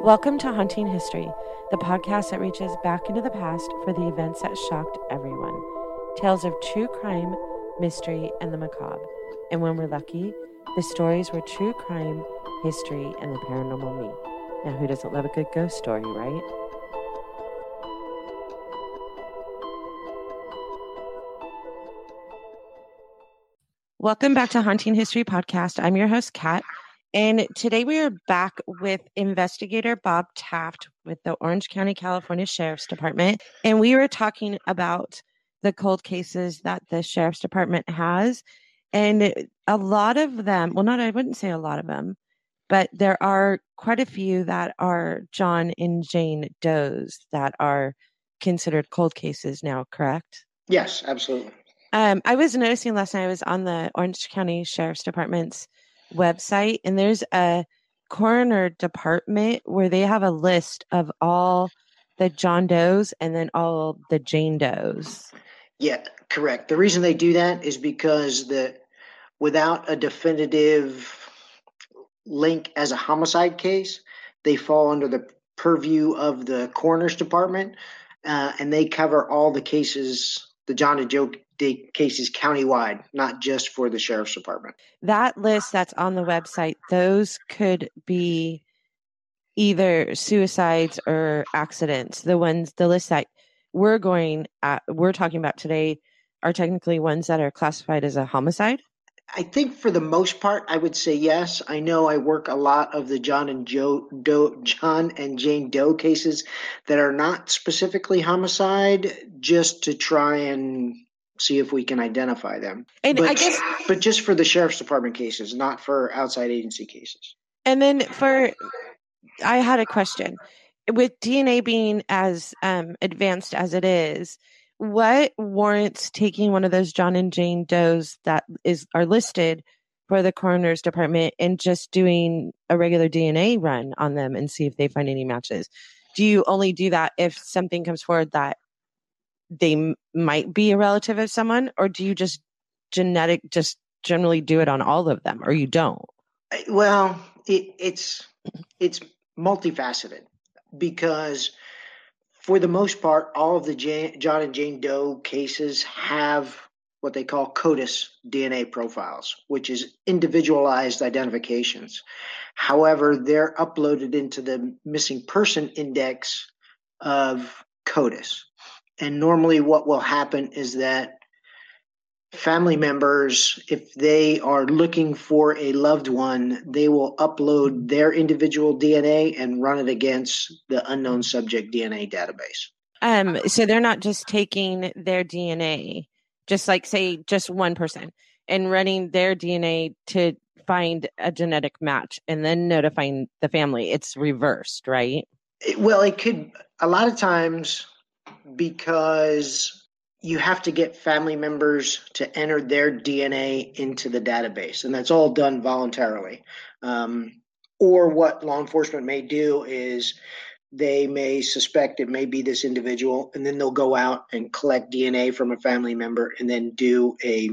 Welcome to Haunting History, the podcast that reaches back into the past for the events that shocked everyone. Tales of true crime, mystery, and the macabre. And when we're lucky, the stories were true crime, history, and the paranormal me. Now, who doesn't love a good ghost story, right? Welcome back to Haunting History Podcast. I'm your host, Kat. And today we are back with investigator Bob Taft with the Orange County, California Sheriff's Department. And we were talking about the cold cases that the Sheriff's Department has. And a lot of them, well, not, I wouldn't say a lot of them, but there are quite a few that are John and Jane Does that are considered cold cases now, correct? Yes, absolutely. Um, I was noticing last night, I was on the Orange County Sheriff's Department's website and there's a coroner department where they have a list of all the John Does and then all the Jane Does. Yeah, correct. The reason they do that is because the without a definitive link as a homicide case, they fall under the purview of the coroner's department, uh, and they cover all the cases, the John and Joe cases countywide, not just for the sheriff's department. That list that's on the website, those could be either suicides or accidents. The ones, the list that we're going at, we're talking about today are technically ones that are classified as a homicide. I think for the most part, I would say yes. I know I work a lot of the John and Joe Doe, John and Jane Doe cases that are not specifically homicide, just to try and see if we can identify them. And but, I guess, but just for the sheriff's department cases, not for outside agency cases. And then for, I had a question with DNA being as um, advanced as it is. What warrants taking one of those John and Jane Does that is are listed for the coroner's department and just doing a regular DNA run on them and see if they find any matches? Do you only do that if something comes forward that they might be a relative of someone, or do you just genetic just generally do it on all of them, or you don't? Well, it, it's it's multifaceted because for the most part, all of the Jane, John and Jane Doe cases have what they call CODIS DNA profiles, which is individualized identifications. However, they're uploaded into the missing person index of CODIS. And normally, what will happen is that family members, if they are looking for a loved one, they will upload their individual DNA and run it against the unknown subject DNA database. Um, so they're not just taking their DNA, just like say just one person, and running their DNA to find a genetic match and then notifying the family. It's reversed, right? Well, it could a lot of times because you have to get family members to enter their DNA into the database, and that's all done voluntarily. Um, or what law enforcement may do is they may suspect it may be this individual, and then they'll go out and collect DNA from a family member, and then do a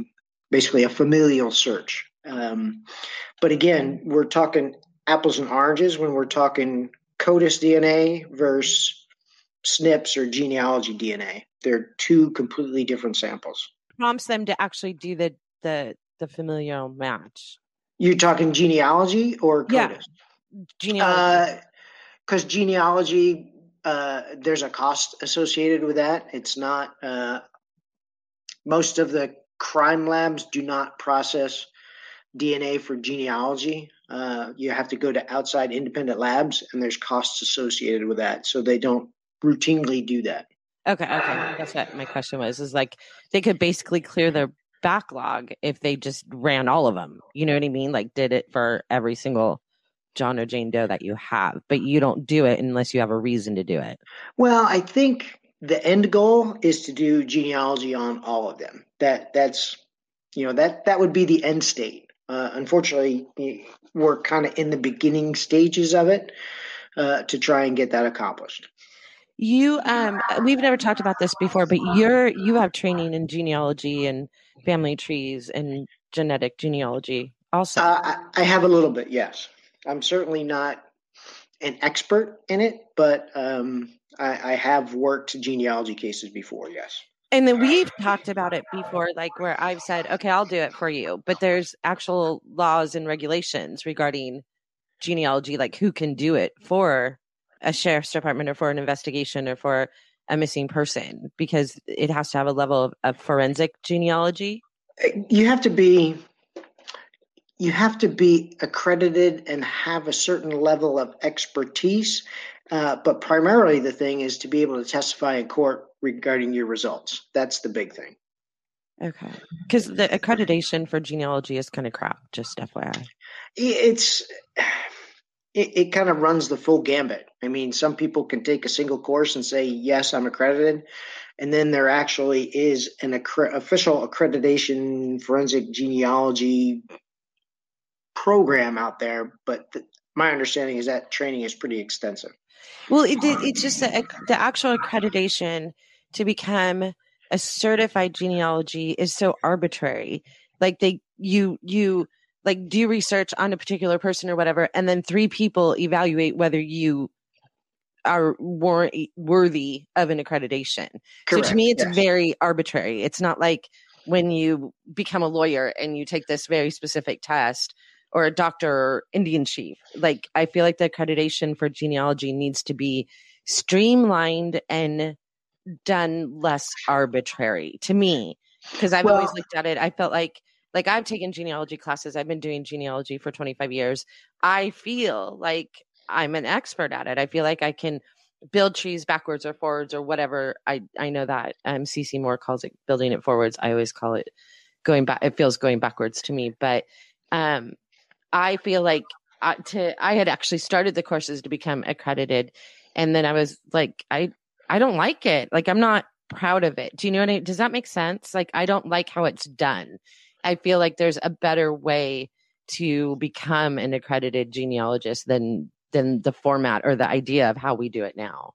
basically a familial search. Um, but again, we're talking apples and oranges when we're talking CODIS DNA versus SNPs or genealogy DNA. They're two completely different samples. Prompts them to actually do the the the familial match. You're talking genealogy or CODIS? Yeah. Genealogy. Because uh, genealogy, uh, there's a cost associated with that. It's not. Uh, most of the crime labs do not process DNA for genealogy. Uh, you have to go to outside independent labs, and there's costs associated with that. So they don't routinely do that. Okay, okay. That's what my question was. Is like they could basically clear their backlog if they just ran all of them. You know what I mean? Like did it for every single John or Jane Doe that you have, but you don't do it unless you have a reason to do it. Well, I think the end goal is to do genealogy on all of them. That that's you know that that would be the end state. Uh, unfortunately, we're kind of in the beginning stages of it uh, to try and get that accomplished. You um we've never talked about this before, but you're you have training in genealogy and family trees and genetic genealogy. also? Uh, I, I have a little bit, yes. I'm certainly not an expert in it, but um, I, I have worked genealogy cases before, yes. And then we've talked about it before, like where I've said, okay, I'll do it for you. But there's actual laws and regulations regarding genealogy, like who can do it for a sheriff's department or for an investigation or for a missing person, because it has to have a level of, of forensic genealogy. You have to be you have to be accredited and have a certain level of expertise. Uh, but primarily, the thing is to be able to testify in court regarding your results. That's the big thing. Okay. Because the accreditation for genealogy is kind of crap, just FYI. It's. It, it kind of runs the full gambit. I mean, some people can take a single course and say, yes, I'm accredited. And then there actually is an accre- official accreditation forensic genealogy program out there, but the, my understanding is that training is pretty extensive. Well, it, it's just the, the actual accreditation to become a certified genealogy is so arbitrary. Like they, you, you like do research on a particular person or whatever, and then three people evaluate whether you are war- worthy of an accreditation. Correct. So to me, it's yes. very arbitrary. It's not like when you become a lawyer and you take this very specific test or a doctor or Indian chief. Like I feel like the accreditation for genealogy needs to be streamlined and done less arbitrary to me because I've well, always looked at it. I felt like like I've taken genealogy classes. I've been doing genealogy for 25 years. I feel like I'm an expert at it. I feel like I can build trees backwards or forwards or whatever. I I know that um CeCe Moore calls it building it forwards. I always call it going back. It feels going backwards to me, but um I feel like uh, to I had actually started the courses to become accredited, and then I was like, I I don't like it. Like I'm not proud of it. Do you know what I? Does that make sense? Like I don't like how it's done. I feel like there's a better way to become an accredited genealogist than than the format or the idea of how we do it now.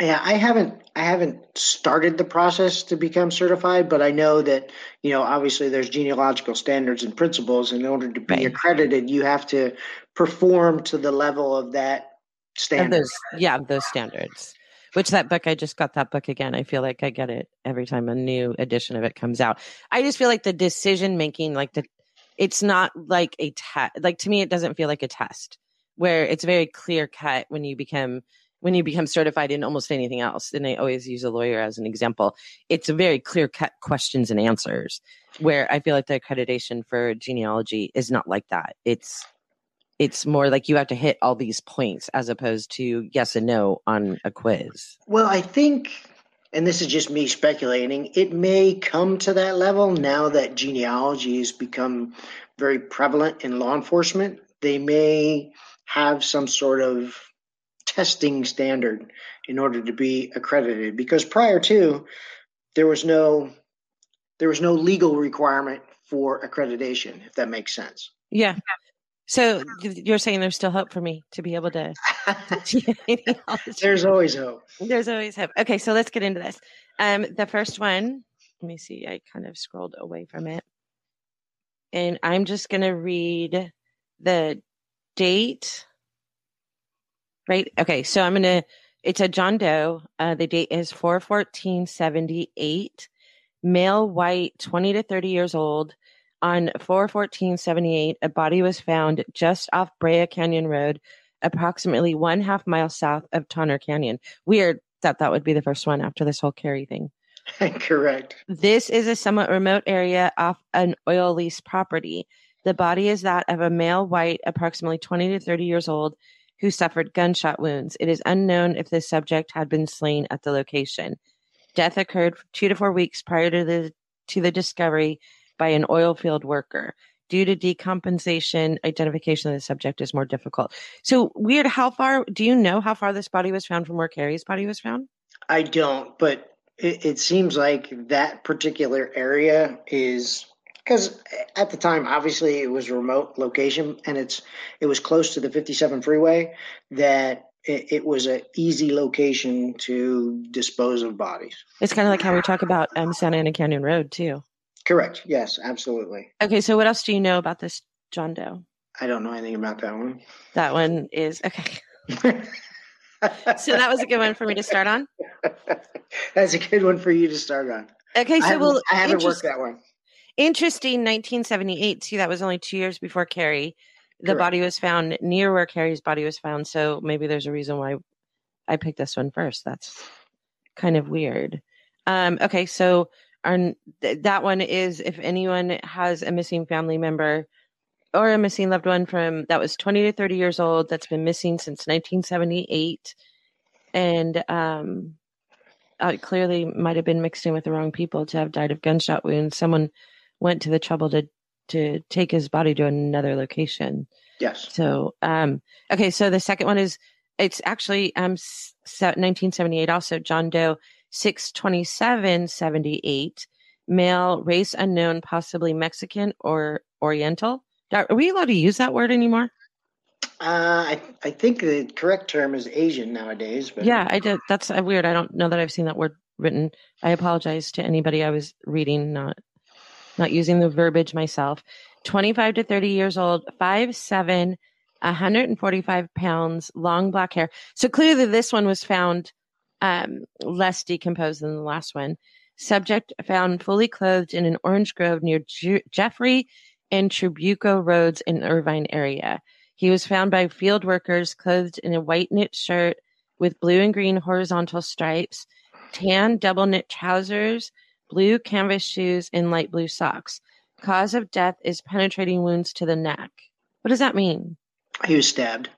Yeah, I haven't I haven't started the process to become certified, but I know that you know obviously there's genealogical standards and principles. In order to be right. accredited, you have to perform to the level of that standard. Those, yeah, those standards. Which that book I just got that book again. I feel like I get it every time a new edition of it comes out. I just feel like the decision making, like the, it's not like a test. Like to me, it doesn't feel like a test where it's very clear cut when you become when you become certified in almost anything else, and I always use a lawyer as an example, it's a very clear cut questions and answers where I feel like the accreditation for genealogy is not like that. It's it's more like you have to hit all these points as opposed to yes and no on a quiz. Well, I think and this is just me speculating, it may come to that level now that genealogy has become very prevalent in law enforcement. They may have some sort of testing standard in order to be accredited because prior to there was no there was no legal requirement for accreditation if that makes sense yeah so you're saying there's still hope for me to be able to there's always hope there's always hope okay so let's get into this um the first one let me see i kind of scrolled away from it and i'm just going to read the date right? Okay, so I'm gonna. It's a John Doe. Uh, the date is four fourteen seventy eight. Male, white, twenty to thirty years old. On four fourteen seventy eight, a body was found just off Brea Canyon Road, approximately one half mile south of Tonner Canyon. Weird that that would be the first one after this whole Cary thing. Correct. This is a somewhat remote area off an oil lease property. The body is that of a male white, approximately 20 to 30 years old, who suffered gunshot wounds. It is unknown if the subject had been slain at the location. Death occurred two to four weeks prior to the to the discovery by an oil field worker. Due to decompensation, identification of the subject is more difficult. So weird. How far do you know how far this body was found from where Cary's body was found? I don't, but it, it seems like that particular area is because at the time obviously it was a remote location and it's it was close to the 57 freeway that it, it was an easy location to dispose of bodies it's kind of like how we talk about um, santa ana canyon road too correct yes absolutely okay so what else do you know about this John Doe? I don't know anything about that one. That one is okay. so that was a good one for me to start on. That's a good one for you to start on. Okay, so I we'll I haven't worked that one. Interesting, 1978. See, that was only two years before Carrie. The Correct. body was found near where Carrie's body was found. So maybe there's a reason why I picked this one first. That's kind of weird. Um, okay, so our, th- that one is if anyone has a missing family member or a missing loved one from that was 20 to 30 years old that's been missing since 1978 and um, uh, clearly might have been mixed in with the wrong people to have died of gunshot wounds. Someone went to the trouble to to take his body to another location. Yes. So, um, okay, so the second one is it's actually um s- 1978 also John Doe 62778 male race unknown possibly Mexican or oriental. Are we allowed to use that word anymore? Uh, I I think the correct term is Asian nowadays, but Yeah, I did. That's uh, weird. I don't know that I've seen that word written. I apologize to anybody I was reading, not not using the verbiage myself. 25 to 30 years old, 5'7, 145 pounds, long black hair. So clearly this one was found um, less decomposed than the last one. Subject found fully clothed in an orange grove near Ju- Jeffrey and Trabuco Roads in Irvine area. He was found by field workers clothed in a white knit shirt with blue and green horizontal stripes, tan double knit trousers, blue canvas shoes, and light blue socks. Cause of death is penetrating wounds to the neck. What does that mean? he was stabbed.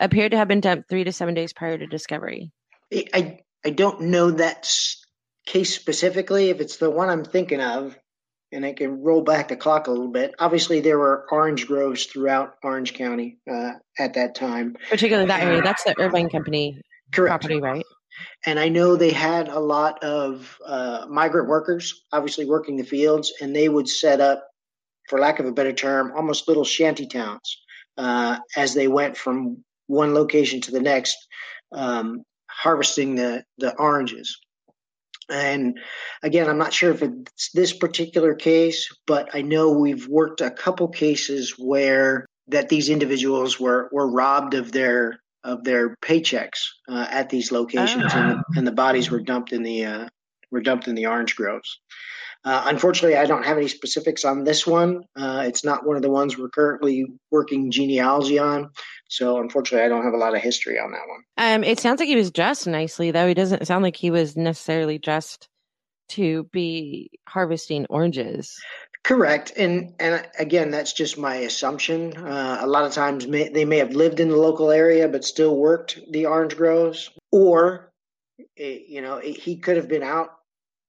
Appeared to have been dumped three to seven days prior to discovery. I I, don't know that case specifically. If it's the one I'm thinking of, and I can roll back the clock a little bit. Obviously, there were orange groves throughout Orange County uh, at that time. Particularly that area. That's the Irvine Company Correct. property, right? And I know they had a lot of uh, migrant workers, obviously working the fields, and they would set up, for lack of a better term, almost little shanty towns uh, as they went from one location to the next, um, harvesting the the oranges. And again, I'm not sure if it's this particular case, but I know we've worked a couple cases where that these individuals were were robbed of their of their paychecks uh, at these locations, and, the, and the bodies were dumped in the uh, were dumped in the orange groves. Uh, unfortunately, I don't have any specifics on this one. Uh, it's not one of the ones we're currently working genealogy on, so unfortunately, I don't have a lot of history on that one. Um, it sounds like he was dressed nicely, though. He doesn't sound like he was necessarily dressed to be harvesting oranges. Correct, and and again, that's just my assumption. Uh, a lot of times, may, they may have lived in the local area but still worked the orange groves, or eh, you know, he could have been out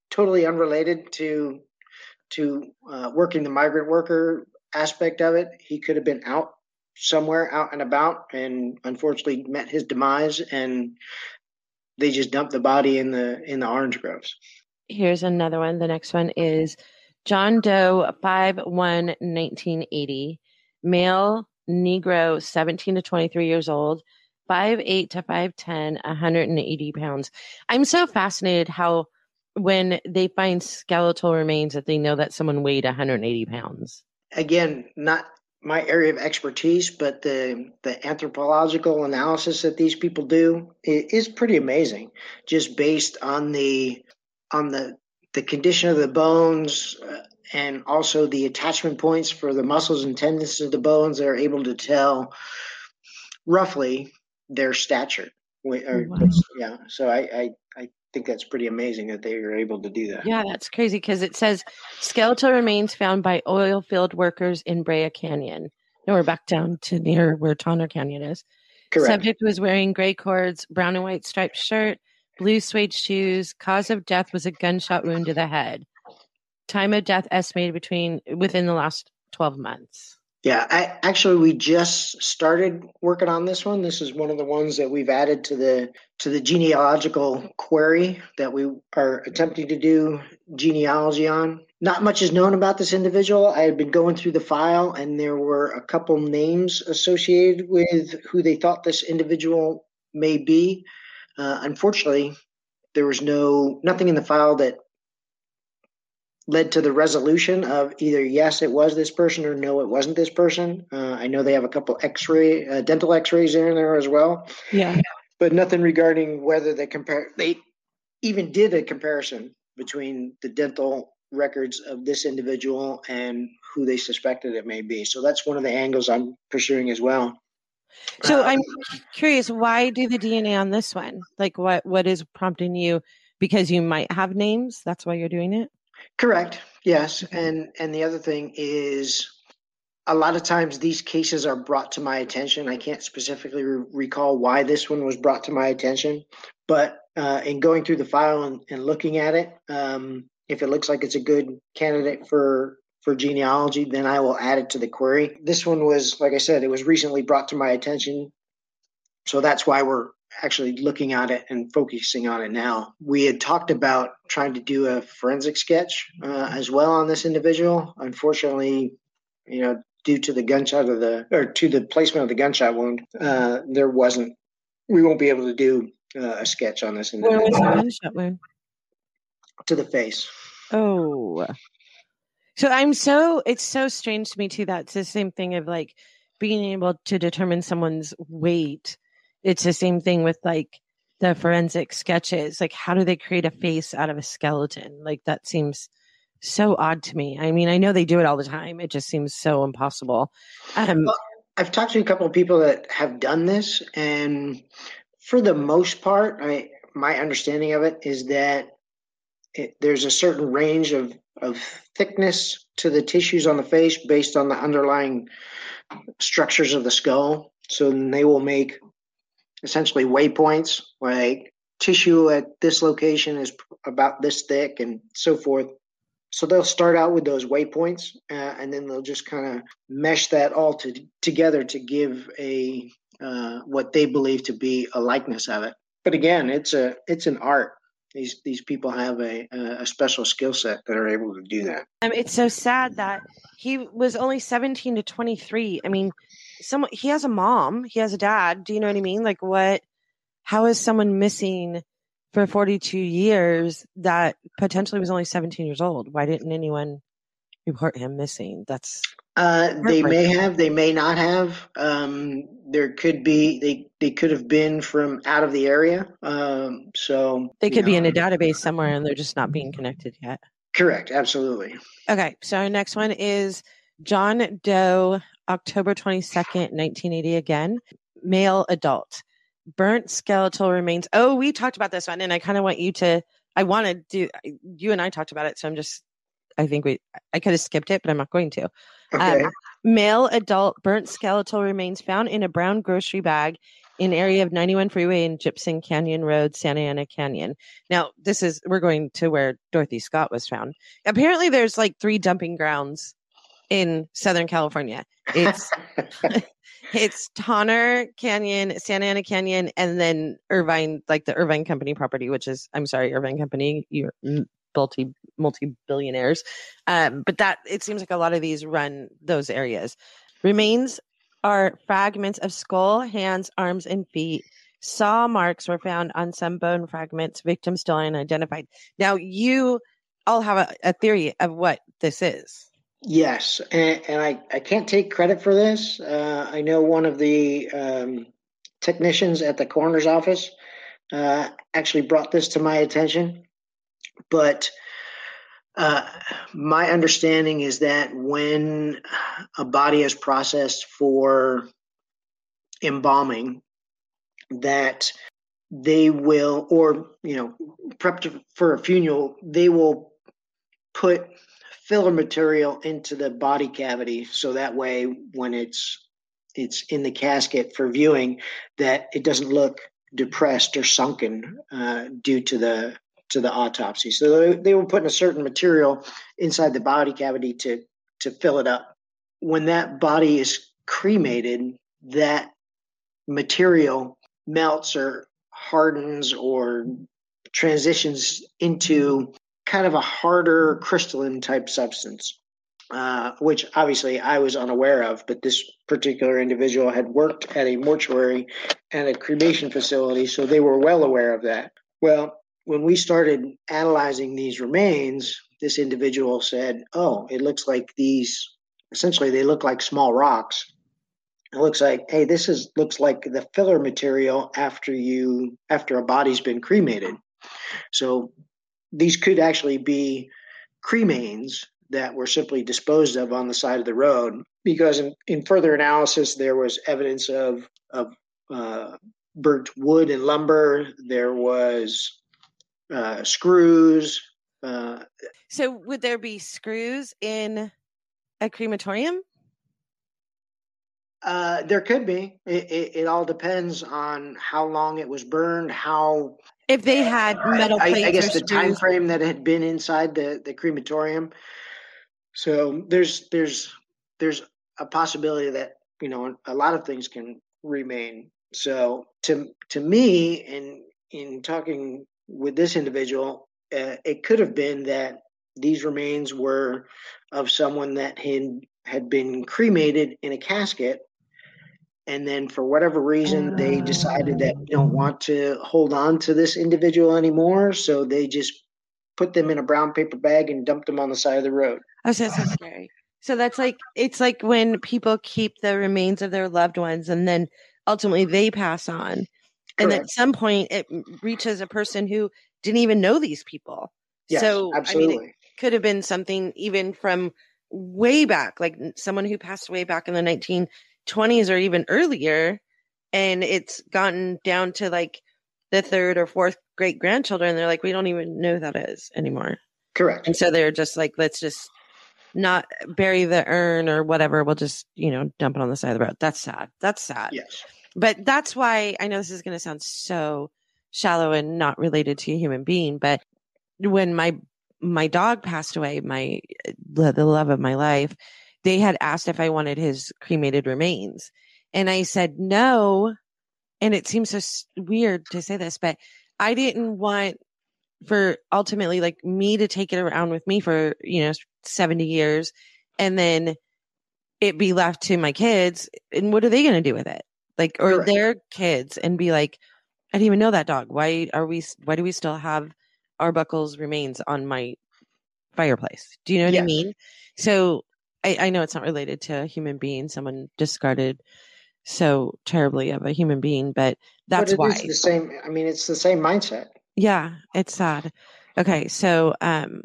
totally unrelated to to uh, working the migrant worker aspect of it. He could have been out somewhere, out and about, and unfortunately met his demise, and they just dumped the body in the in the orange groves. Here's another one. The next one is John Doe, 5 1 1980, male, Negro, 17 to 23 years old, 5'8 to 5'10, 180 pounds. I'm so fascinated how when they find skeletal remains that they know that someone weighed 180 pounds. Again, not my area of expertise, but the the anthropological analysis that these people do is pretty amazing. Just based on the on the the condition of the bones uh, and also the attachment points for the muscles and tendons of the bones, they're able to tell roughly their stature. Or- Wow. Yeah, so I, I I think that's pretty amazing that they were able to do that. Yeah, that's crazy because it says skeletal remains found by oil field workers in Brea Canyon. No, we're back down to near where Tonner Canyon is. Correct. Subject was wearing gray cords, brown and white striped shirt, blue suede shoes. Cause of death was a gunshot wound to the head. Time of death estimated between within the last 12 months. Yeah, I actually we just started working on this one. This is one of the ones that we've added to the to the genealogical query that we are attempting to do genealogy on. Not much is known about this individual. I had been going through the file and there were a couple names associated with who they thought this individual may be. Uh, unfortunately, there was no nothing in the file that led to the resolution of either yes, it was this person or no, it wasn't this person. Uh, I know they have a couple X-ray, uh, dental X-rays in there as well. Yeah, but nothing regarding whether they compare. They even did a comparison between the dental records of this individual and who they suspected it may be. So that's one of the angles I'm pursuing as well. So uh, I'm curious, why do the DNA on this one? Like, what what is prompting you? Because you might have names. That's why you're doing it. Correct. Yes, and and the other thing is, a lot of times these cases are brought to my attention. I can't specifically re- recall why this one was brought to my attention, but uh, in going through the file and, and looking at it, um, if it looks like it's a good candidate for for genealogy, then I will add it to the query. This one was, like I said, it was recently brought to my attention. So that's why we're actually looking at it and focusing on it now. We had talked about trying to do a forensic sketch uh, as well on this individual. Unfortunately, you know, due to the gunshot of the or to the placement of the gunshot wound, uh, there wasn't. We won't be able to do uh, a sketch on this individual. Where was the gunshot wound? To the face. Oh, so I'm so it's so strange to me too. That's the same thing of like being able to determine someone's weight. It's the same thing with like the forensic sketches. Like, how do they create a face out of a skeleton? Like that seems so odd to me. I mean, I know they do it all the time. It just seems so impossible. Um, well, I've talked to a couple of people that have done this, and for the most part, I my understanding of it is that it, there's a certain range of of thickness to the tissues on the face based on the underlying structures of the skull. So they will make essentially waypoints, like tissue at this location is about this thick and so forth. So they'll start out with those waypoints, uh, and then they'll just kind of mesh that all to, together to give a uh, what they believe to be a likeness of it. But again, it's a it's an art these these people have a a special skill set that are able to do that. Um, it's so sad that he was only 17 to 23. I mean, someone he has a mom, he has a dad. Do you know what I mean? Like what how is someone missing for 42 years that potentially was only 17 years old? Why didn't anyone report him missing? That's uh, they may have, they may not have. Um, there could be they they could have been from out of the area. Um, so they could know. be in a database somewhere and they're just not being connected yet. Correct, absolutely. Okay, so our next one is John Doe, October twenty second, nineteen eighty. Again, male adult, burnt skeletal remains. Oh, we talked about this one, and I kind of want you to. I wanted to. do You and I talked about it, so I'm just. I think we. I could have skipped it, but I'm not going to. Okay. Um, male adult burnt skeletal remains found in a brown grocery bag in area of 91 freeway in Gypsum Canyon Road, Santa Ana Canyon. Now, this is we're going to where Dorothy Scott was found. Apparently there's like three dumping grounds in Southern California. It's it's Tonner Canyon, Santa Ana Canyon, and then Irvine, like the Irvine Company property, which is I'm sorry, Irvine Company, you're multi multi billionaires. Um, but that it seems like a lot of these run those areas. Remains are fragments of skull, hands, arms, and feet. Saw marks were found on some bone fragments. Victims still unidentified. Now you all have a, a theory of what this is. Yes, and, and, I, I can't take credit for this. Uh, I know one of the um, technicians at the coroner's office uh, actually brought this to my attention. But uh, my understanding is that when a body is processed for embalming, that they will, or you know, prepped for a funeral, they will put filler material into the body cavity, so that way when it's it's in the casket for viewing, that it doesn't look depressed or sunken uh, due to the to the autopsy. So they, they were putting a certain material inside the body cavity to to fill it up. When that body is cremated, that material melts or hardens or transitions into kind of a harder crystalline type substance, uh, which obviously I was unaware of. But this particular individual had worked at a mortuary and a cremation facility, so they were well aware of that. Well, when we started analyzing these remains, this individual said, "Oh, it looks like these. Essentially, they look like small rocks." It looks like, hey, this is looks like the filler material after you after a body's been cremated. So these could actually be cremains that were simply disposed of on the side of the road because in, in further analysis there was evidence of of uh, burnt wood and lumber there was uh, screws uh, so would there be screws in a crematorium uh, there could be. It, it, it, all depends on how long it was burned, how. If they had metal I, plates, I, guess the screws. time frame that had been inside the, the crematorium. So there's there's there's a possibility that you know a lot of things can remain. So to to me, in in talking with this individual, uh, it could have been that these remains were of someone that had had been cremated in a casket and then for whatever reason they ah. decided that we don't want to hold on to this individual anymore so they just put them in a brown paper bag and dumped them on the side of the road. Oh so that's so scary. So that's like it's like when people keep the remains of their loved ones and then ultimately they pass on. And at some point it reaches a person who didn't even know these people. Yes, so absolutely. I mean, it could have been something even from way back like someone who passed away back in the 19 20s or even earlier and it's gotten down to like the third or fourth great grandchildren they're like we don't even know who that is anymore. Correct. And so they're just like let's just not bury the urn or whatever. We'll just you know dump it on the side of the road. That's sad. That's sad. Yes. But that's why i know this is going to sound so shallow and not related to a human being but when my my dog passed away my the, the love of my life they had asked if I wanted his cremated remains. And I said no. And it seems so weird to say this, but I didn't want for ultimately like me to take it around with me for, you know, 70 years and then it be left to my kids. And what are they going to do with it? Like, or Correct. their kids and be like, I didn't even know that dog. Why are we, why do we still have Arbuckle's remains on my fireplace? Do you know what yes. I mean? So I, I know it's not related to a human being, someone discarded so terribly of a human being, but that's but why. the same. I mean, it's the same mindset. Yeah, it's sad. Okay, so um,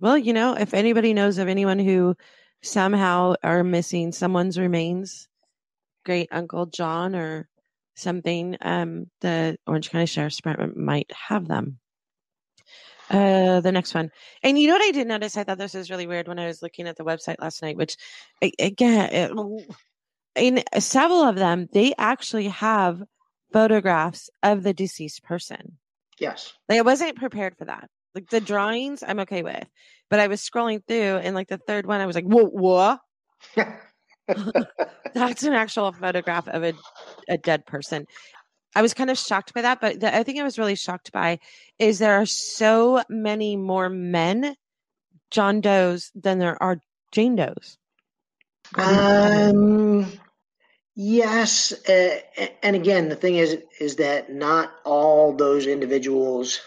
well, you know, if anybody knows of anyone who somehow are missing someone's remains, great Uncle John or something, um, the Orange County Sheriff's Department might have them. Uh, the next one. And you know what I did notice? I thought this was really weird when I was looking at the website last night, which again, it, in several of them, they actually have photographs of the deceased person. Yes. Like I wasn't prepared for that. Like the drawings, I'm okay with, but I was scrolling through, and like the third one, I was like, "Whoa, what?" That's an actual photograph of a, a dead person. I was kind of shocked by that, but the, I think I was really shocked by is there are so many more men John Does than there are Jane Does. Um, yes, uh, and again, the thing is, is that not all those individuals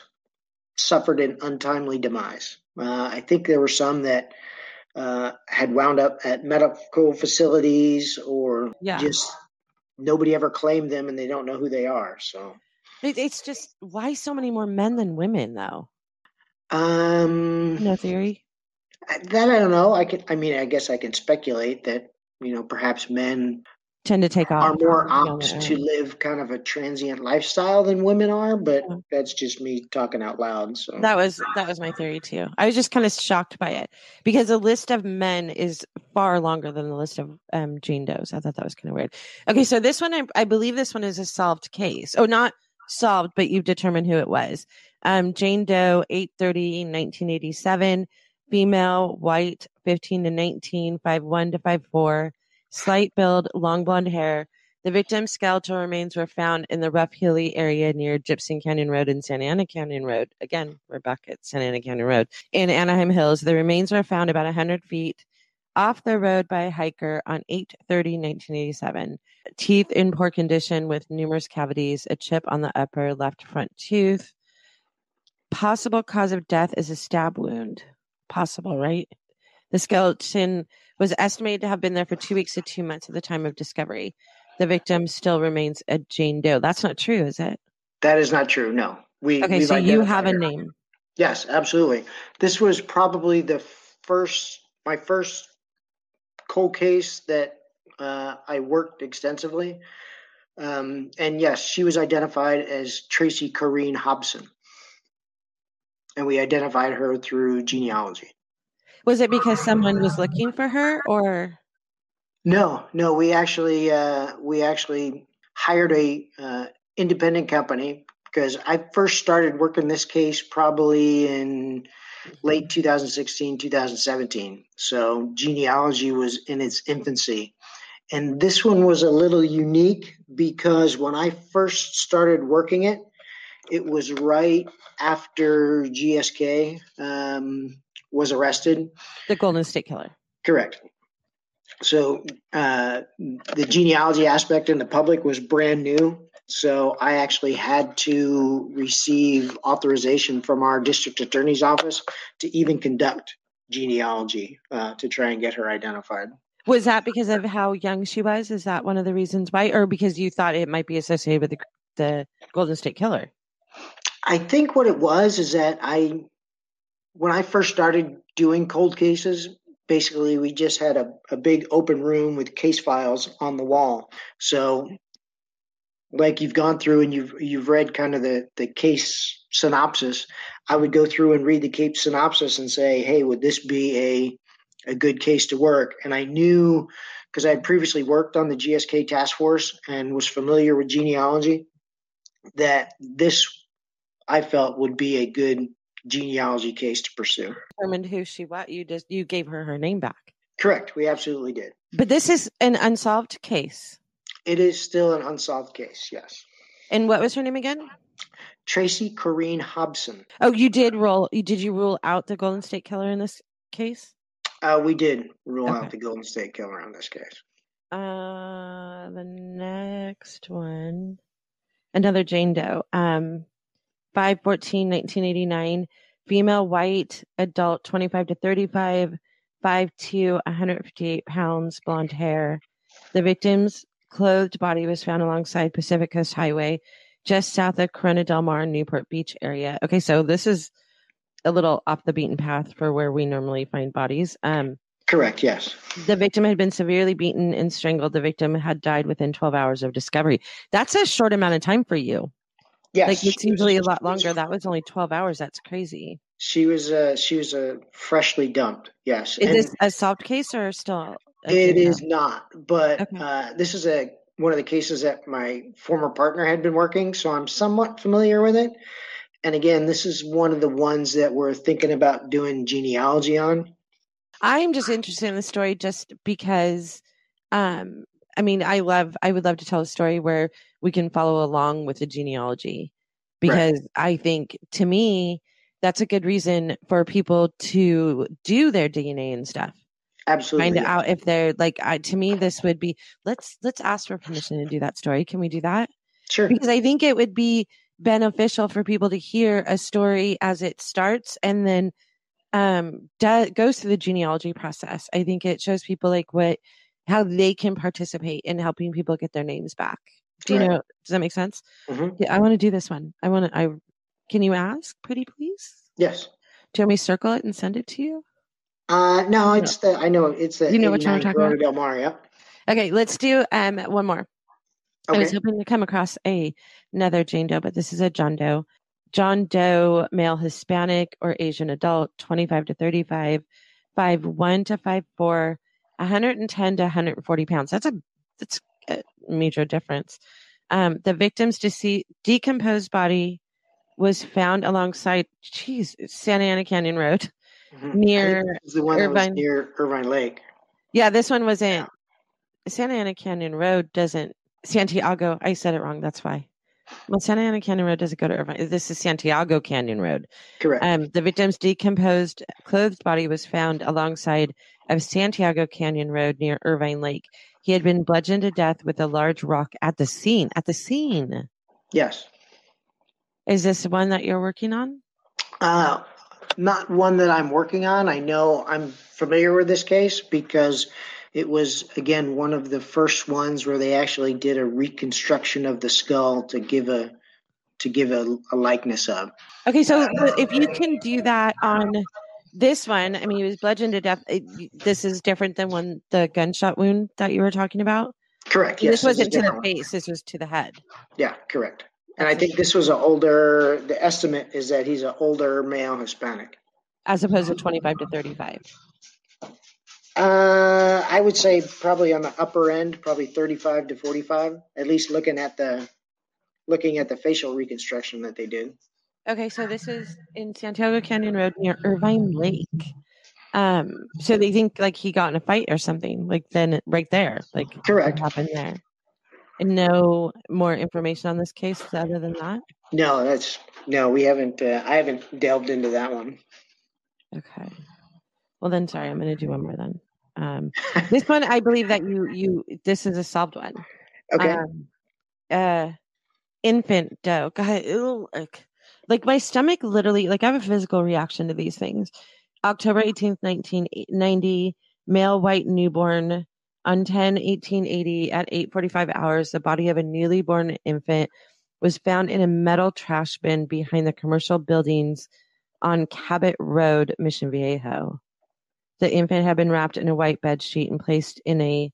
suffered an untimely demise. Uh, I think there were some that uh, had wound up at medical facilities or yeah. just nobody ever claimed them and they don't know who they are. So it's just why so many more men than women though? Um no theory. That I don't know. I can I mean I guess I can speculate that, you know, perhaps men tend to take off. Are more apt to live kind of a transient lifestyle than women are, but yeah. that's just me talking out loud. So that was that was my theory too. I was just kind of shocked by it because the list of men is far longer than the list of um, Jane Does. I thought that was kind of weird. Okay, so this one, I, I believe this one is a solved case. Oh, not solved, but you've determined who it was. Um, Jane Doe, 830, 1987, female, white, 15 to 19, 5'1 to 5'4 slight build, long blonde hair. The victim's skeletal remains were found in the rough hilly area near Gypsum Canyon Road and Santa Ana Canyon Road. Again, we're back at Santa Ana Canyon Road. In Anaheim Hills, the remains were found about 100 feet off the road by a hiker on 830 1987. Teeth in poor condition with numerous cavities, a chip on the upper left front tooth. Possible cause of death is a stab wound. possible, right? The skeleton was estimated to have been there for two weeks to two months at the time of discovery. The victim still remains a Jane Doe. That's not true, is it? That is not true. No. We Okay, so you have a name. Yes, absolutely. This was probably the first, my first cold case that uh, I worked extensively. Um, and yes, she was identified as Tracy Corrine Hobson. And we identified her through genealogy. Was it because someone was looking for her or No, no, we actually uh, we actually hired a uh, independent company because I first started working this case probably in late 2016, 2017. So genealogy was in its infancy. And this one was a little unique because when I first started working it, it was right after GSK um, was arrested. the Golden State Killer? Correct. So uh, the genealogy aspect in the public was brand new. So I actually had to receive authorization from our district attorney's office to even conduct genealogy uh, to try and get her identified. Was that because of how young she was? Is that one of the reasons why, or because you thought it might be associated with the, the Golden State Killer? I think what it was is that I, when I first started doing cold cases, basically we just had a, a big open room with case files on the wall. So, like you've gone through and you've you've read kind of the the case synopsis, I would go through and read the case synopsis and say, hey, would this be a a good case to work? And I knew because I had previously worked on the GSK task force and was familiar with genealogy that this I felt would be a good genealogy case to pursue. Determined who she was. You just you gave her her name back. Correct. We absolutely did. But this is an unsolved case. It is still an unsolved case, yes. And what was her name again? Tracy Corrine Hobson. Oh, you did roll. You did you rule out the Golden State Killer in this case? Uh, we did rule Okay. out the Golden State Killer in this case. Uh, the next one, another Jane Doe. Um, 514, 1989, female, white, adult, 25 to 35, 5'2, 158 pounds, blonde hair. The victim's clothed body was found alongside Pacific Coast Highway, just south of Corona Del Mar, Newport Beach area. Okay, so this is a little off the beaten path for where we normally find bodies. Um, Correct, yes. the victim had been severely beaten and strangled. The victim had died within 12 hours of discovery. That's a short amount of time for you. Yes. like it's she was- usually a lot she was- longer. That was only 12 hours. That's crazy. She was uh, she was uh, freshly dumped. Yes. Is And this a solved case or still? a it is not, but Okay. uh, this is a one of the cases that my former partner had been working, so I'm somewhat familiar with it. And again, this is one of the ones that we're thinking about doing genealogy on. I'm just interested in the story just because um I mean I love I would love to tell a story where we can follow along with the genealogy because I think to me that's a good reason for people to do their DNA and stuff. Absolutely. Find out if they're like I, to me this would be let's let's ask for permission to do that story. Can we do that? Sure. because I think it would be beneficial for people to hear a story as it starts and then um do, goes through the genealogy process. I think it shows people like what how they can participate in helping people get their names back. Do you Right. know? Does that make sense? Mhm. Yeah, I want to do this one. I want to. I can you ask, pretty please? Yes. Do you want me to circle it and send it to you? Uh, no, it's the I know it's the You know what 89 talking about? Del Mar. Yep. Okay, let's do um one more. I was hoping to come across a another Jane Doe, but this is a John Doe. John Doe, male Hispanic or Asian adult, 25 to 35, 5'1 to 5'4, 110 to 140 pounds. That's a that's a major difference. Um, the victim's dece- decomposed body was found alongside, geez, Santa Ana Canyon Road. Mhm. Near I think this is the one was Irvine. near Irvine Lake. Yeah, this one wasn't. Santa Ana Canyon Road doesn't. Santiago. I said it wrong. That's why. Well, Santa Ana Canyon Road doesn't go to Irvine. This is Santiago Canyon Road. Correct. Um, the victim's decomposed, clothed body was found alongside of Santiago Canyon Road near Irvine Lake. He had been bludgeoned to death with a large rock at the scene. At the scene. yes. Is this one that you're working on? Uh, not one that I'm working on. I know I'm familiar with this case because it was again one of the first ones where they actually did a reconstruction of the skull to give a to give a, a likeness of. Okay, so if you can do that on this one, I mean, he was bludgeoned to death. This is different than when the gunshot wound that you were talking about. Correct. Yes, this wasn't to the face. This was to the head. Yeah, correct. And I think this was an older. The estimate is that he's an older male Hispanic, as opposed to twenty-five to thirty-five. Uh, I would say probably on the upper end, probably 35 to 45. At least looking at the looking at the facial reconstruction that they did. Okay, so this is in Santiago Canyon Road near Irvine Lake. Um, so they think like he got in a fight or something, like then right there, like Correct. happened there. And no more information on this case other than that. No, that's no. We haven't. Uh, I haven't delved into that one. Okay. Well, then, sorry, I'm going to do one more then. Um, this one, I believe that you you this is a solved one. Okay. Um, uh, infant doe. God, ew, like, like my stomach literally, like I have a physical reaction to these things. October 18th, 1990, male white newborn on 10 1880 at 8:45 hours. The body of a newly born infant was found in a metal trash bin behind the commercial buildings on Cabot Road, Mission Viejo. The infant had been wrapped in a white bed sheet and placed in a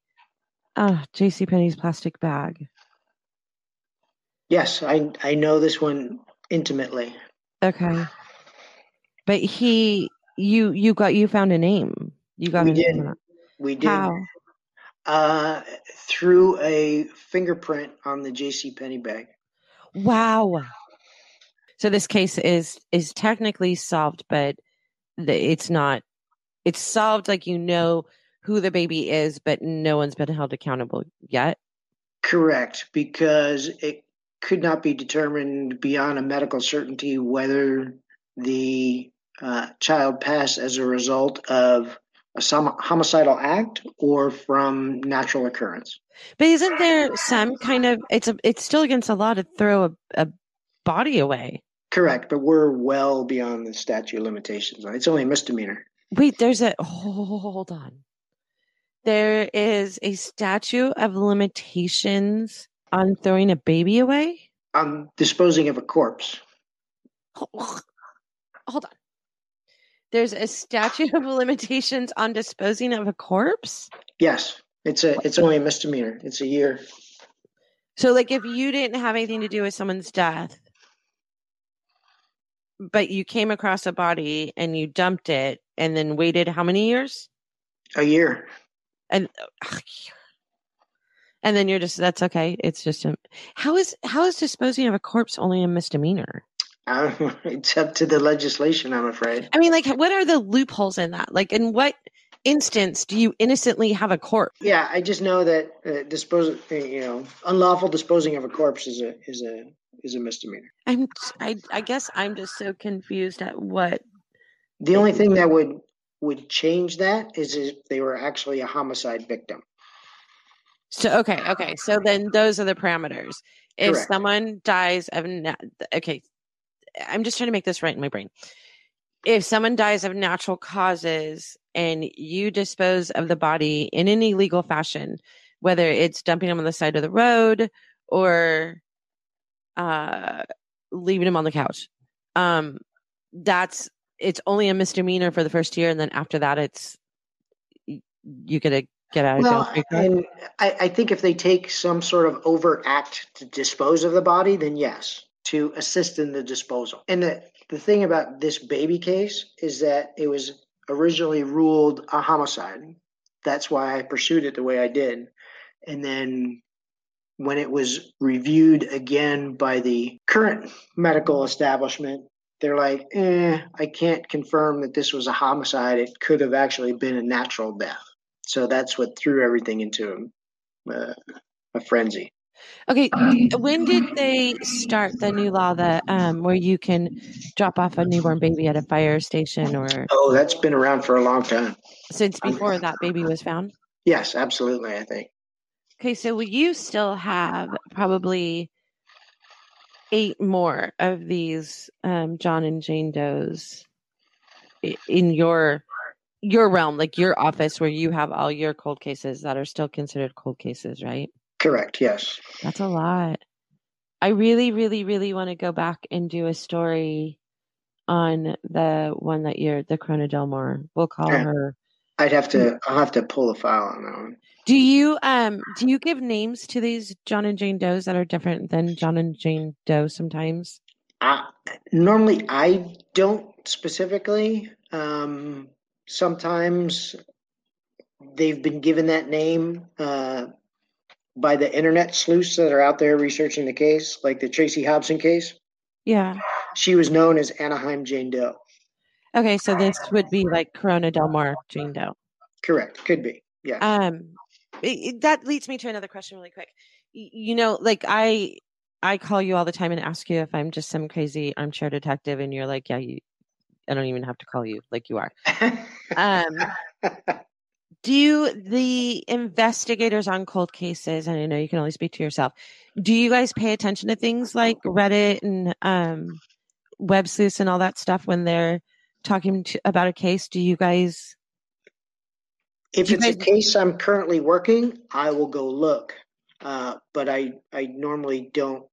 uh, J.C. Penney's plastic bag. yes, I I know this one intimately. Okay, but he, you, you got, you found a name. You got We a did. it. We did How? uh, through a fingerprint on the J.C. Penney bag. Wow. So this case is is technically solved, but the, it's not. It's solved like you know who the baby is, but no one's been held accountable yet. Correct, because it could not be determined beyond a medical certainty whether the uh, child passed as a result of a homicidal act or from natural occurrence. But isn't there some kind of it's a it's still against the law to throw a, a body away? Correct, but we're well beyond the statute of limitations. It's only a misdemeanor. Wait, there's a hold on. There is a statute of limitations on throwing a baby away. I'm disposing of a corpse. Hold on. There's a statute of limitations on disposing of a corpse. Yes, it's a it's only a misdemeanor. It's a year. So, like, if you didn't have anything to do with someone's death, but you came across a body and you dumped it and then waited how many years? A year. And and then you're just that's okay. It's just a how is how is disposing of a corpse only a misdemeanor? Uh, it's up to the legislation, I'm afraid. I mean, like, what are the loopholes in that? Like, in what instance do you innocently have a corpse? Yeah, I just know that uh, dispose, uh, you know, unlawful disposing of a corpse is a is a is a misdemeanor. I'm I I guess I'm just so confused at what The only thing that would would change that is if they were actually a homicide victim. So okay, okay. So then those are the parameters. If Correct. someone dies of na- okay, I'm just trying to make this right in my brain. If someone dies of natural causes and you dispose of the body in an illegal fashion, whether it's dumping them on the side of the road or uh, leaving them on the couch, um, that's it's only a misdemeanor for the first year, and then after that, it's you get a get out of jail Well, free card. and I, I think if they take some sort of overt act to dispose of the body, then yes, to assist in the disposal. And the, the thing about this baby case is that it was originally ruled a homicide. That's why I pursued it the way I did. And then when it was reviewed again by the current medical establishment, they're like, eh, I can't confirm that this was a homicide. It could have actually been a natural death. So that's what threw everything into uh, a frenzy. Okay, when did they start the new law that um where you can drop off a newborn baby at a fire station or Oh, that's been around for a long time. since before that baby was found? Yes, absolutely. I think. Okay, so will you still have probably eight more of these um, John and Jane Does in your your realm, like your office where you have all your cold cases that are still considered cold cases, right? Correct. Yes. That's a lot. I really, really, really want to go back and do a story on the one that you're the Corona Del Mar. We'll call yeah. her. I'd have to. I'll have to pull the file on that one. Do you um do you give names to these John and Jane Does that are different than John and Jane Doe sometimes? Uh, normally, I don't specifically. Um, sometimes they've been given that name uh, by the internet sleuths that are out there researching the case, like the Tracy Hobson case. Yeah. She was known as Anaheim Jane Doe. Okay, so this would be like Corona Del Mar Jane Doe. Correct. Could be. Yeah. Um, it, that leads me to another question, really quick. You know, like I, I call you all the time and ask you if I'm just some crazy armchair detective, and you're like, "Yeah, you, I don't even have to call you like you are." um, do the investigators on cold cases and i know you can only speak to yourself do you guys pay attention to things like reddit and um, web sleuths and all that stuff when they're talking to, about a case? Do you guys if it's guys... a case i'm currently working i will go look. Uh, but i i normally don't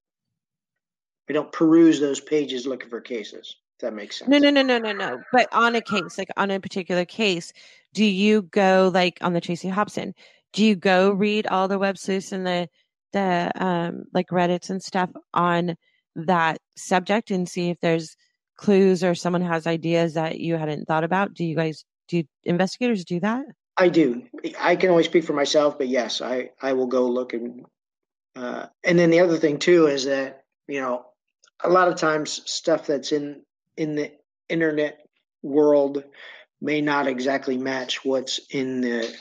i don't peruse those pages looking for cases that makes sense. No, no, no, no, no, no. But on a case, like on a particular case, do you go like on the Tracy Hobson? Do you go read all the web sleuths and the the um like Reddits and stuff on that subject and see if there's clues or someone has ideas that you hadn't thought about? Do you guys do investigators do that? I do. I can only speak for myself, but yes, I I will go look and uh, and then the other thing too is that you know a lot of times stuff that's in in the internet world may not exactly match what's in the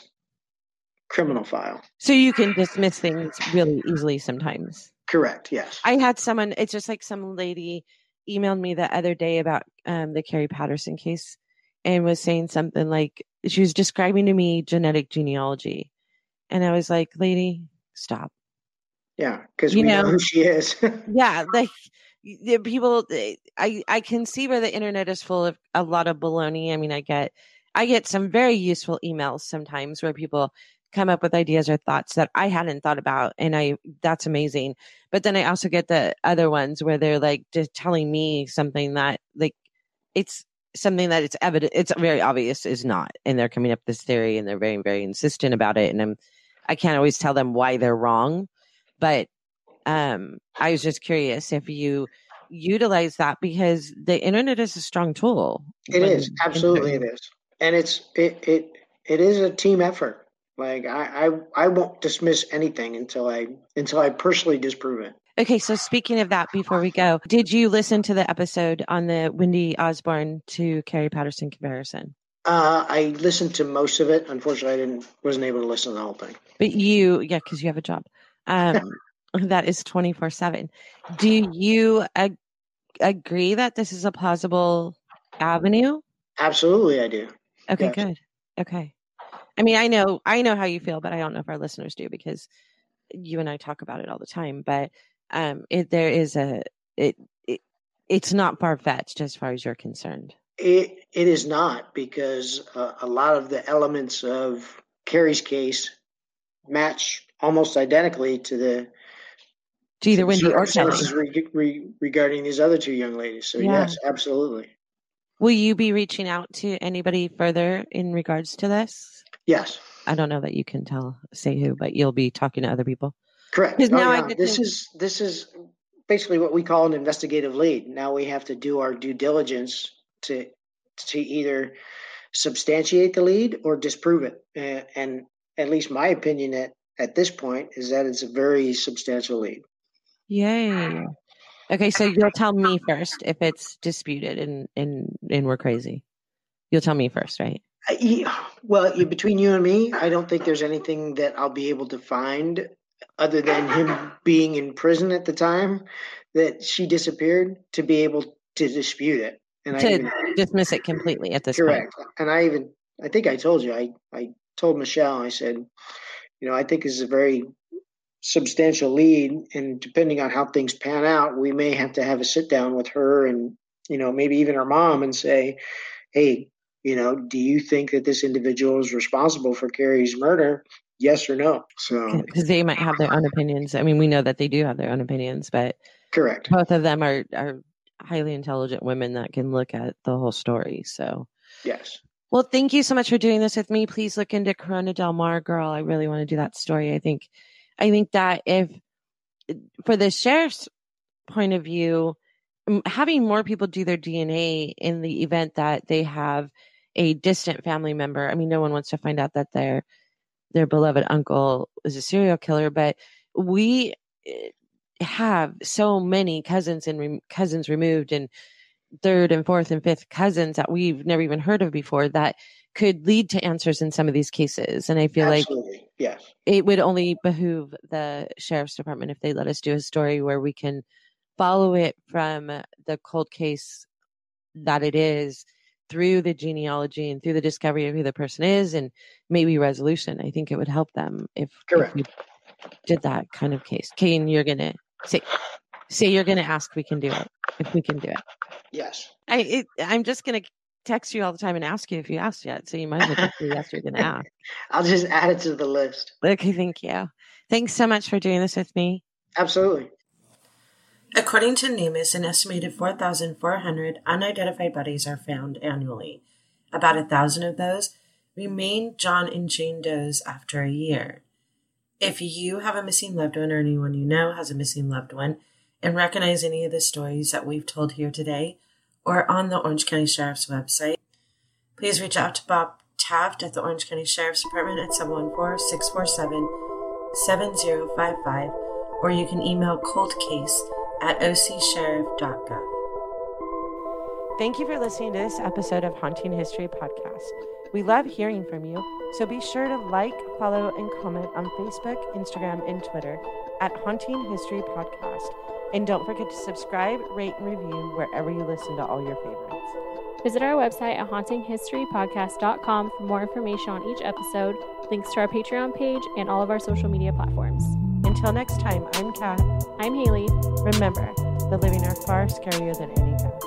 criminal file. So you can dismiss things really easily sometimes. Correct. Yes. I had someone. It's just like some lady emailed me the other day about um, the Carrie Patterson case and was saying something like she was describing to me genetic genealogy, and I was like, "Lady, stop." Yeah, because we know, know who she is. yeah, like the people eh, i i can see where the internet is full of a lot of baloney. I mean i get i get some very useful emails sometimes where people come up with ideas or thoughts that i hadn't thought about and i that's amazing. But then i also get the other ones where they're like just telling me something that like it's something that it's evident it's very obvious is not and they're coming up this theory and they're very very insistent about it and i'm i can't always tell them why they're wrong but um, I was just curious if you utilize that because the internet is a strong tool. It is absolutely it is, and it's it it it is a team effort. Like I, I I won't dismiss anything until I until I personally disprove it. Okay, so speaking of that, before we go, did you listen to the episode on the Wendy Osborne to Kerry Patterson comparison? Uh, I listened to most of it. Unfortunately, I didn't wasn't able to listen to the whole thing. But you, yeah, because you have a job. Um, that is 24 7 do you ag- agree that this is a plausible avenue? Absolutely i do. Okay yes. good. Okay. I mean i know i know how you feel but i don't know if our listeners do because you and i talk about it all the time but um it there is a it, it it's not far-fetched as far as you're concerned. It it is not because uh, a lot of the elements of Kerry's case match almost identically to the to either Wendy or Kelly. Re- re- regarding these other two young ladies. So yeah. yes, absolutely. Will you be reaching out to anybody further in regards to this? Yes. I don't know that you can tell say who, but you'll be talking to other people. Correct. Oh, now yeah. this is this is basically what we call an investigative lead. Now we have to do our due diligence to to either substantiate the lead or disprove it. Uh, and at least my opinion at at this point is that it's a very substantial lead. Yay. Okay, so you'll tell me first if it's disputed and and and we're crazy. You'll tell me first, right? Uh, well, between you and me, I don't think there's anything that I'll be able to find other than him being in prison at the time that she disappeared to be able to dispute it and to even, dismiss it completely at this correct. Point. And I even I think I told you I I told Michelle I said, you know, I think this is a very substantial lead and depending on how things pan out we may have to have a sit down with her and you know maybe even her mom and say hey You know, do you think that this individual is responsible for Carrie's murder? Yes or no? So because they might have their own opinions. I mean, we know that they do have their own opinions, but correct. Both of them are are highly intelligent women that can look at the whole story. So yes. Well, thank you so much for doing this with me. Please look into Corona Del Mar, girl. I really want to do that story. I think, I think that if for the sheriff's point of view, having more people do their DNA in the event that they have a distant family member. I mean, no one wants to find out that their their beloved uncle is a serial killer, but we eh, have so many cousins and re- cousins removed and third and fourth and fifth cousins that we've never even heard of before that could lead to answers in some of these cases. And I feel Absolutely. like yes. it would only behoove the sheriff's department if they let us do a story where we can follow it from the cold case that it is through the genealogy and through the discovery of who the person is and maybe resolution. I think it would help them if, Correct. if we did that kind of case. Kane, you're gonna say say you're gonna ask we can do it if we can do it. Yes. I it, I'm just gonna text you all the time and ask you if you asked yet. So you might as well just yes you're gonna ask. I'll just add it to the list. Okay, thank you. Thanks so much for doing this with me. Absolutely. According to NamUs, an estimated 4,400 unidentified bodies are found annually. About a thousand of those remain John and Jane Doe's after a year. If you have a missing loved one or anyone you know has a missing loved one and recognize any of the stories that we've told here today or on the Orange County Sheriff's website, please reach out to Bob Taft at the Orange County Sheriff's Department at 714 647 7055 or you can email coldcase at ocsheriff.gov. Thank you for listening to this episode of Haunting History Podcast. We love hearing from you, so be sure to like, follow, and comment on Facebook, Instagram, and Twitter at Haunting History Podcast. And don't forget to subscribe, rate, and review wherever you listen to all your favorites. Visit our website at hauntinghistorypodcast.com for more information on each episode, links to our Patreon page, and all of our social media platforms. Until next time, I'm Kat. I'm Haley. Remember, the living are far scarier than any ghost.